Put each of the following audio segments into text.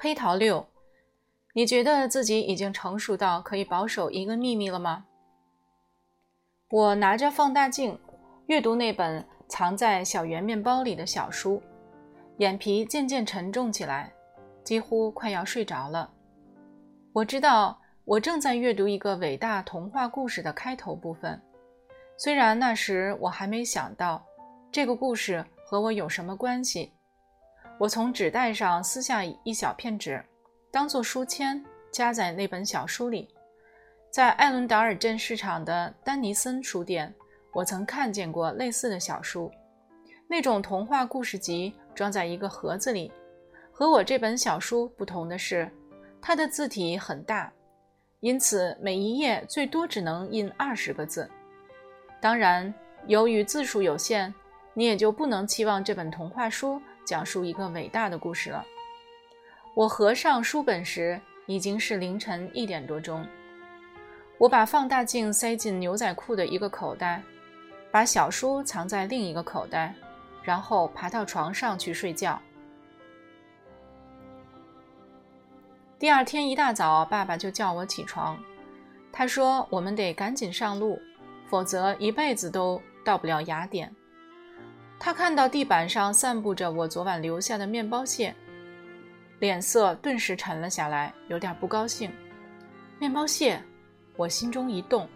黑桃六，你觉得自己已经成熟到可以保守一个秘密了吗？我拿着放大镜，阅读那本藏在小圆面包里的小书，眼皮渐渐沉重起来，几乎快要睡着了。我知道我正在阅读一个伟大童话故事的开头部分，虽然那时我还没想到这个故事和我有什么关系。我从纸袋上撕下一小片纸，当做书签夹在那本小书里。在艾伦达尔镇市场的丹尼森书店，我曾看见过类似的小书，那种童话故事集装在一个盒子里。和我这本小书不同的是，它的字体很大，因此每一页最多只能印二十个字。当然，由于字数有限，你也就不能期望这本童话书。讲述一个伟大的故事了。我合上书本时已经是凌晨一点多钟。我把放大镜塞进牛仔裤的一个口袋，把小书藏在另一个口袋，然后爬到床上去睡觉。第二天一大早，爸爸就叫我起床。他说：“我们得赶紧上路，否则一辈子都到不了雅典。”他看到地板上散布着我昨晚留下的面包屑，脸色顿时沉了下来，有点不高兴。面包屑，我心中一动，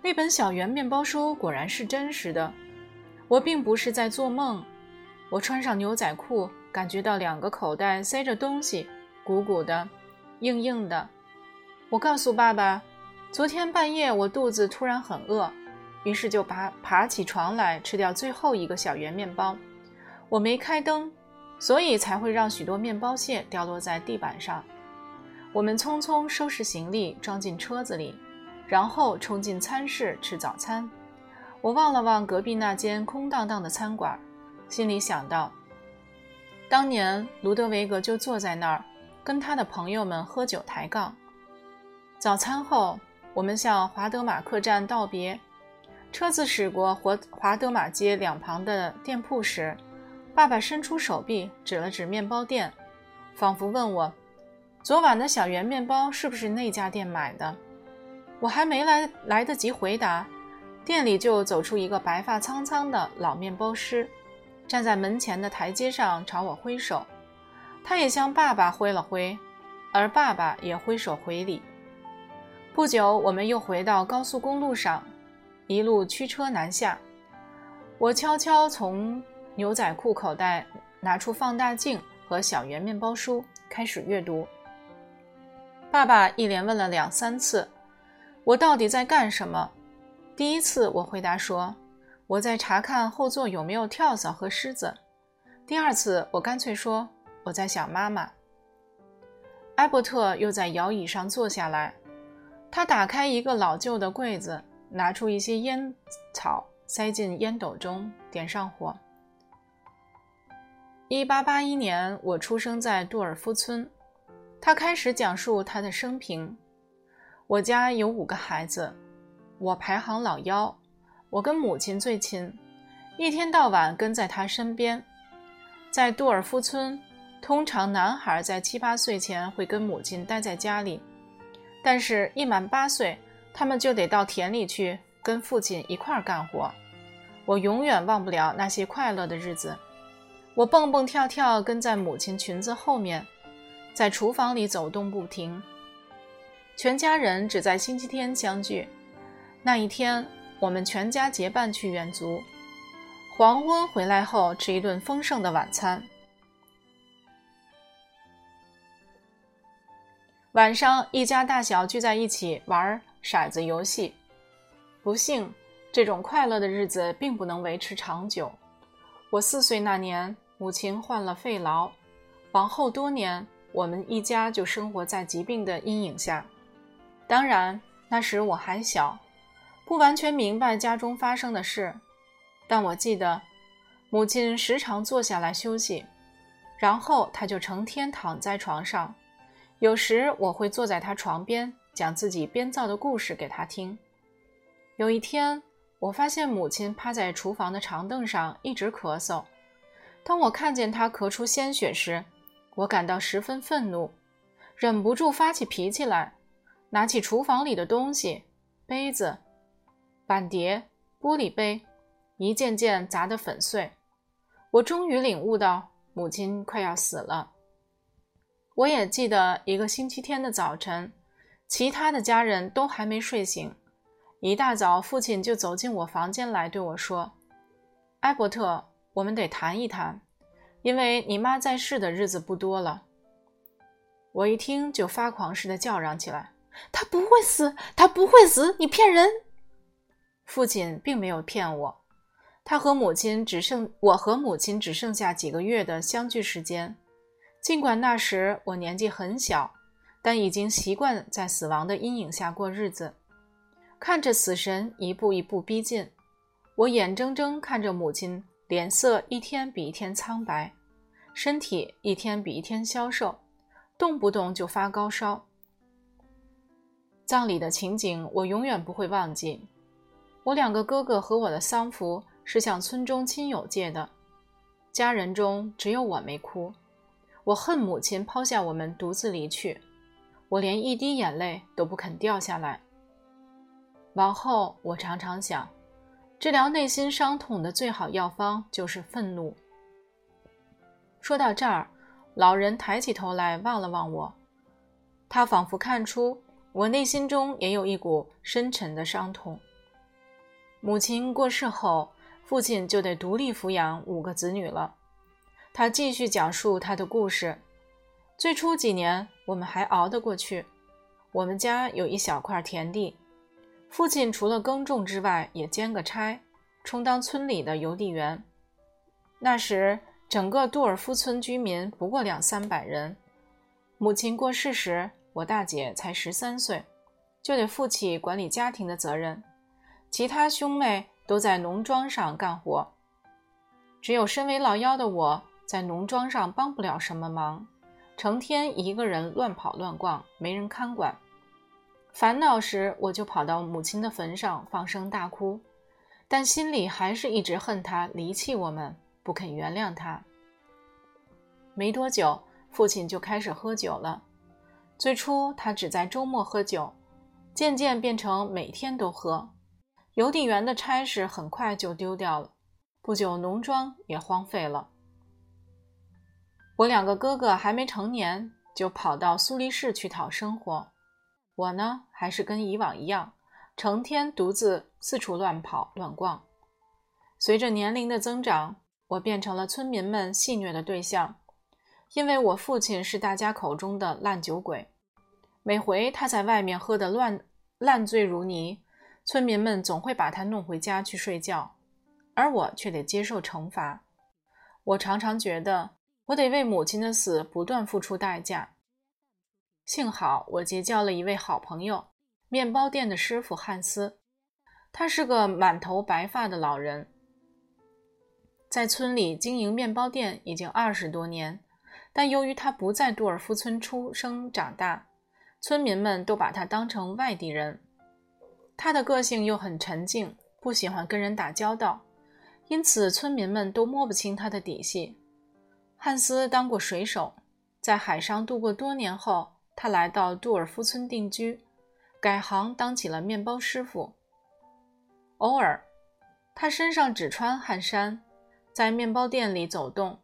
那本小圆面包书果然是真实的，我并不是在做梦。我穿上牛仔裤，感觉到两个口袋塞着东西，鼓鼓的，硬硬的。我告诉爸爸，昨天半夜我肚子突然很饿。于是就爬爬起床来吃掉最后一个小圆面包。我没开灯，所以才会让许多面包屑掉落在地板上。我们匆匆收拾行李，装进车子里，然后冲进餐室吃早餐。我望了望隔壁那间空荡荡的餐馆，心里想到：当年卢德维格就坐在那儿，跟他的朋友们喝酒抬杠。早餐后，我们向华德马克站道别。车子驶过华华德马街两旁的店铺时，爸爸伸出手臂指了指面包店，仿佛问我：“昨晚的小圆面包是不是那家店买的？”我还没来来得及回答，店里就走出一个白发苍苍的老面包师，站在门前的台阶上朝我挥手。他也向爸爸挥了挥，而爸爸也挥手回礼。不久，我们又回到高速公路上。一路驱车南下，我悄悄从牛仔裤口袋拿出放大镜和小圆面包书，开始阅读。爸爸一连问了两三次，我到底在干什么？第一次我回答说我在查看后座有没有跳蚤和虱子。第二次我干脆说我在想妈妈。埃伯特又在摇椅上坐下来，他打开一个老旧的柜子。拿出一些烟草，塞进烟斗中，点上火。一八八一年，我出生在杜尔夫村。他开始讲述他的生平。我家有五个孩子，我排行老幺。我跟母亲最亲，一天到晚跟在他身边。在杜尔夫村，通常男孩在七八岁前会跟母亲待在家里，但是，一满八岁。他们就得到田里去跟父亲一块儿干活。我永远忘不了那些快乐的日子。我蹦蹦跳跳跟在母亲裙子后面，在厨房里走动不停。全家人只在星期天相聚。那一天，我们全家结伴去远足。黄昏回来后，吃一顿丰盛的晚餐。晚上，一家大小聚在一起玩儿。骰子游戏，不幸，这种快乐的日子并不能维持长久。我四岁那年，母亲患了肺痨，往后多年，我们一家就生活在疾病的阴影下。当然，那时我还小，不完全明白家中发生的事，但我记得，母亲时常坐下来休息，然后她就成天躺在床上，有时我会坐在她床边。讲自己编造的故事给他听。有一天，我发现母亲趴在厨房的长凳上，一直咳嗽，当我看见她咳出鲜血时，我感到十分愤怒，忍不住发起脾气来，拿起厨房里的东西，杯子、碗碟、玻璃杯，一件件砸得粉碎。我终于领悟到母亲快要死了。我也记得一个星期天的早晨，其他的家人都还没睡醒，一大早父亲就走进我房间来对我说：“埃伯特，我们得谈一谈，因为你妈在世的日子不多了。”我一听就发狂似的叫嚷起来：“她不会死，她不会死！你骗人！”父亲并没有骗我，他和母亲只剩我和母亲只剩下几个月的相聚时间。尽管那时我年纪很小，但已经习惯在死亡的阴影下过日子，看着死神一步一步逼近，我眼睁睁看着母亲脸色一天比一天苍白，身体一天比一天消瘦，动不动就发高烧。葬礼的情景我永远不会忘记。我两个哥哥和我的丧服是向村中亲友借的，家人中只有我没哭。我恨母亲抛下我们独自离去，我连一滴眼泪都不肯掉下来。往后，我常常想，治疗内心伤痛的最好药方就是愤怒。说到这儿，老人抬起头来望了望我，他仿佛看出我内心中也有一股深沉的伤痛。母亲过世后，父亲就得独立抚养五个子女了。他继续讲述他的故事。最初几年，我们还熬得过去。我们家有一小块田地，父亲除了耕种之外，也兼个差，充当村里的邮递员。那时，整个杜尔夫村居民不过两三百人。母亲过世时，我大姐才十三岁，就得负起管理家庭的责任。其他兄妹都在农庄上干活，只有身为老幺的我。在农庄上帮不了什么忙，成天一个人乱跑乱逛，没人看管。烦恼时，我就跑到母亲的坟上放声大哭，但心里还是一直恨他离弃我们，不肯原谅他。没多久，父亲就开始喝酒了。最初他只在周末喝酒，渐渐变成每天都喝。邮递员的差事很快就丢掉了，不久农庄也荒废了。我两个哥哥还没成年，就跑到苏黎世去讨生活。我呢，还是跟以往一样，成天独自四处乱跑乱逛。随着年龄的增长，我变成了村民们戏谑的对象，因为我父亲是大家口中的烂酒鬼。每回他在外面喝得乱烂醉如泥，村民们总会把他弄回家去睡觉，而我却得接受惩罚。我常常觉得。我得为母亲的死不断付出代价。幸好我结交了一位好朋友，面包店的师傅汉斯。他是个满头白发的老人，在村里经营面包店已经二十多年。但由于他不在杜尔夫村出生长大，村民们都把他当成外地人。他的个性又很沉静，不喜欢跟人打交道，因此村民们都摸不清他的底细。汉斯当过水手，在海上度过多年后，他来到杜尔夫村定居，改行当起了面包师傅。偶尔，他身上只穿汗衫，在面包店里走动。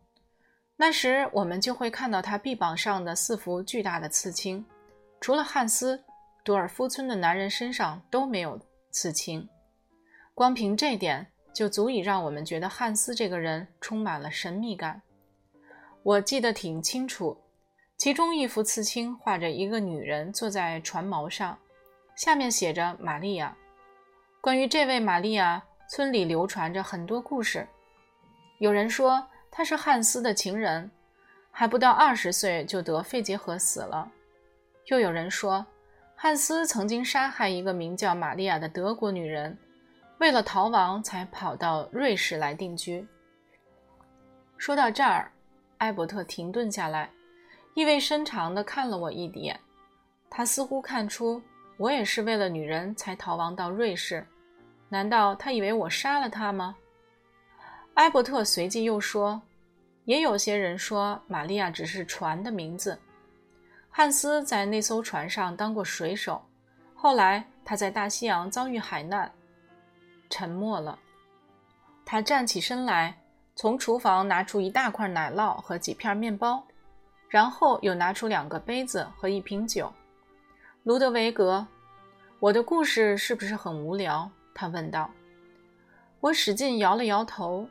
那时，我们就会看到他臂膀上的四幅巨大的刺青。除了汉斯，杜尔夫村的男人身上都没有刺青。光凭这点，就足以让我们觉得汉斯这个人充满了神秘感。我记得挺清楚，其中一幅刺青画着一个女人坐在船锚上，下面写着“玛利亚”。关于这位玛利亚，村里流传着很多故事。有人说她是汉斯的情人，还不到二十岁就得肺结核死了；又有人说汉斯曾经杀害一个名叫玛利亚的德国女人，为了逃亡才跑到瑞士来定居。说到这儿。艾伯特停顿下来，意味深长地看了我一眼。他似乎看出我也是为了女人才逃亡到瑞士。难道他以为我杀了他吗？艾伯特随即又说：“也有些人说玛利亚只是船的名字。汉斯在那艘船上当过水手，后来他在大西洋遭遇海难，沉没了。他站起身来，从厨房拿出一大块奶酪和几片面包，然后又拿出两个杯子和一瓶酒。卢德维格，我的故事是不是很无聊？他问道。我使劲摇了摇头。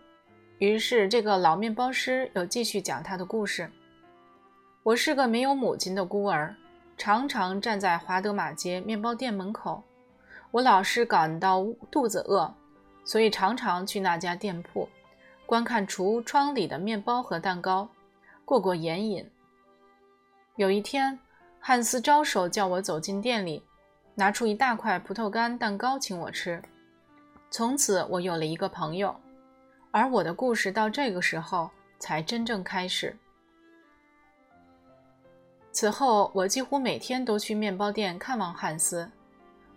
于是，这个老面包师又继续讲他的故事。我是个没有母亲的孤儿，常常站在华德玛街面包店门口。我老是感到肚子饿，所以常常去那家店铺，观看橱窗里的面包和蛋糕，过过眼瘾。有一天，汉斯招手叫我走进店里，拿出一大块葡萄干蛋糕请我吃。从此，我有了一个朋友。而我的故事到这个时候才真正开始。此后，我几乎每天都去面包店看望汉斯。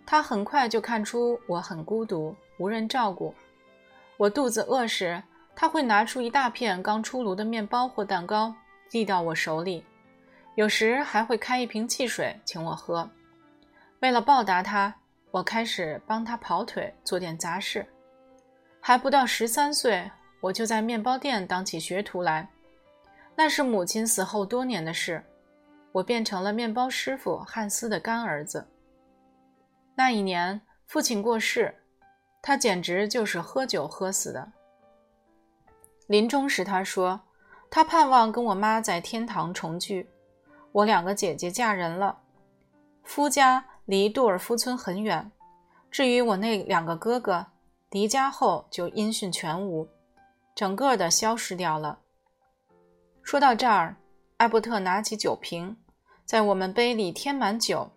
他很快就看出我很孤独，无人照顾。我肚子饿时，他会拿出一大片刚出炉的面包或蛋糕递到我手里，有时还会开一瓶汽水请我喝。为了报答他，我开始帮他跑腿，做点杂事。还不到十三岁，我就在面包店当起学徒来。那是母亲死后多年的事，我变成了面包师傅汉斯的干儿子。那一年，父亲过世，他简直就是喝酒喝死的。临终时，他说，他盼望跟我妈在天堂重聚。我两个姐姐嫁人了，夫家离杜尔夫村很远。至于我那两个哥哥，离家后就音讯全无，整个的消失掉了。说到这儿，艾伯特拿起酒瓶，在我们杯里添满酒，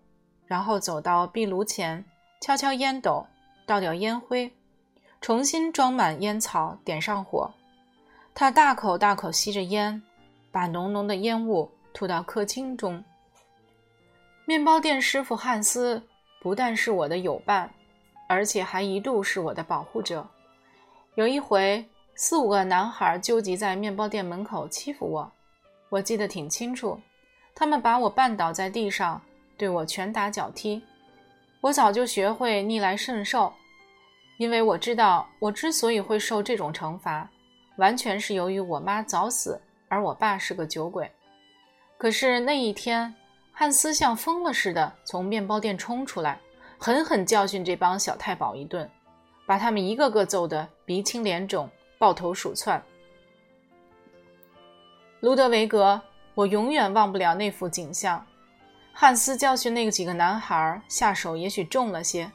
然后走到壁炉前，敲敲烟斗，倒掉烟灰，重新装满烟草，点上火。他大口大口吸着烟，把浓浓的烟雾吐到客厅中。面包店师傅汉斯不但是我的友伴。而且还一度是我的保护者。有一回，四五个男孩纠集在面包店门口欺负我，我记得挺清楚。他们把我绊倒在地上，对我拳打脚踢。我早就学会逆来顺受，因为我知道，我之所以会受这种惩罚，完全是由于我妈早死，而我爸是个酒鬼。可是那一天，汉斯像疯了似的从面包店冲出来。狠狠教训这帮小太保一顿，把他们一个个揍得鼻青脸肿、抱头鼠窜。卢德维格，我永远忘不了那幅景象。汉斯教训那几个男孩下手也许重了些，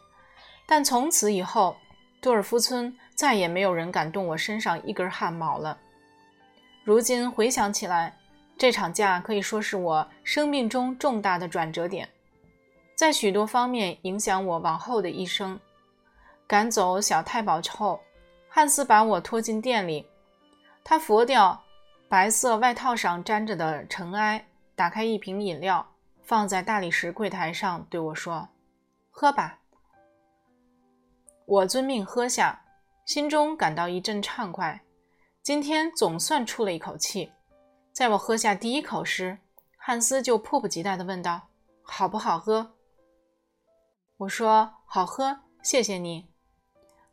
但从此以后，杜尔夫村再也没有人敢动我身上一根汗毛了。如今回想起来，这场架可以说是我生命中重大的转折点。在许多方面影响我往后的一生。赶走小太保后，汉斯把我拖进店里，他拂掉白色外套上沾着的尘埃，打开一瓶饮料，放在大理石柜台上，对我说：“喝吧。”我遵命喝下，心中感到一阵畅快。今天总算出了一口气。在我喝下第一口时，汉斯就迫不及待地问道：“好不好喝？”我说：“好喝，谢谢你。”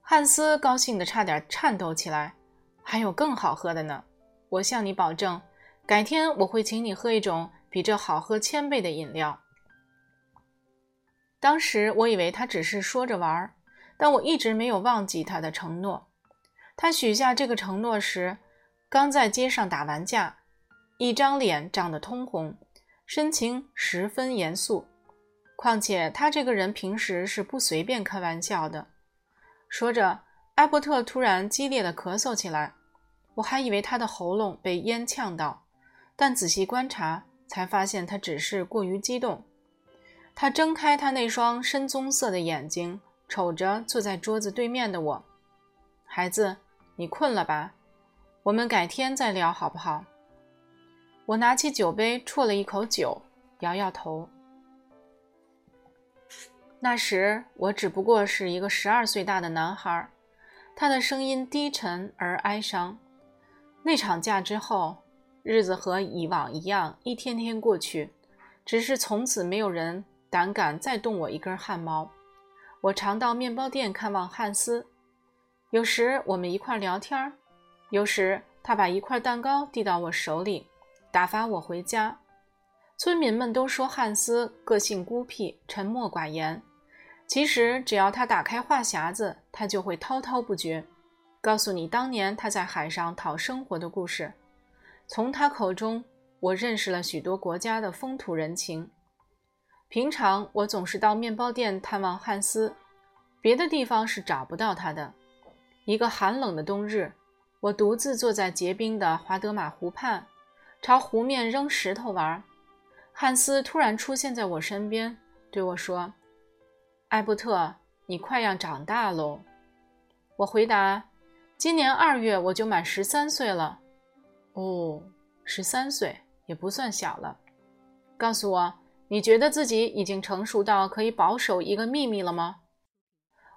汉斯高兴得差点颤抖起来。还有更好喝的呢，我向你保证，改天我会请你喝一种比这好喝千倍的饮料。当时我以为他只是说着玩儿，但我一直没有忘记他的承诺。他许下这个承诺时，刚在街上打完架，一张脸涨得通红，神情十分严肃。况且他这个人平时是不随便开玩笑的。说着，艾伯特突然激烈的咳嗽起来，我还以为他的喉咙被烟呛到，但仔细观察才发现他只是过于激动。他睁开他那双深棕色的眼睛，瞅着坐在桌子对面的我：“孩子，你困了吧？我们改天再聊好不好？”我拿起酒杯啜了一口酒，摇摇头。那时我只不过是一个十二岁大的男孩，他的声音低沉而哀伤。那场架之后，日子和以往一样，一天天过去，只是从此没有人胆敢再动我一根汗毛。我常到面包店看望汉斯，有时我们一块聊天有时他把一块蛋糕递到我手里，打发我回家。村民们都说汉斯个性孤僻、沉默寡言。其实，只要他打开话匣子，他就会滔滔不绝，告诉你当年他在海上讨生活的故事。从他口中，我认识了许多国家的风土人情。平常我总是到面包店探望汉斯，别的地方是找不到他的。一个寒冷的冬日，我独自坐在结冰的华德玛湖畔，朝湖面扔石头玩。汉斯突然出现在我身边，对我说。艾伯特，你快要长大喽。我回答：“今年二月我就满十三岁了。”哦，十三岁也不算小了。告诉我，你觉得自己已经成熟到可以保守一个秘密了吗？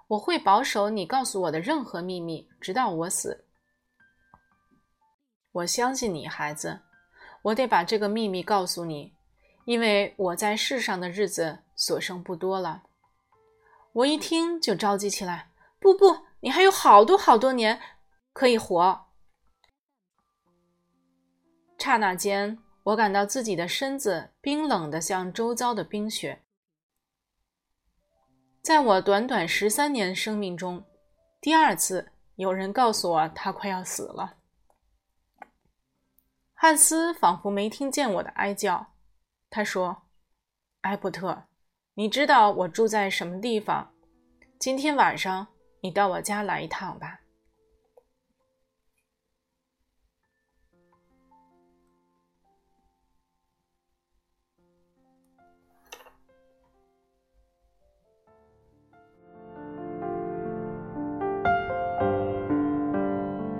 我会保守你告诉我的任何秘密，直到我死。我相信你，孩子。我得把这个秘密告诉你，因为我在世上的日子所剩不多了。我一听就着急起来，不不，你还有好多好多年可以活。刹那间，我感到自己的身子冰冷的像周遭的冰雪。在我短短十三年生命中，第二次有人告诉我他快要死了。汉斯仿佛没听见我的哀叫，他说：“埃伯特。”你知道我住在什么地方？今天晚上你到我家来一趟吧。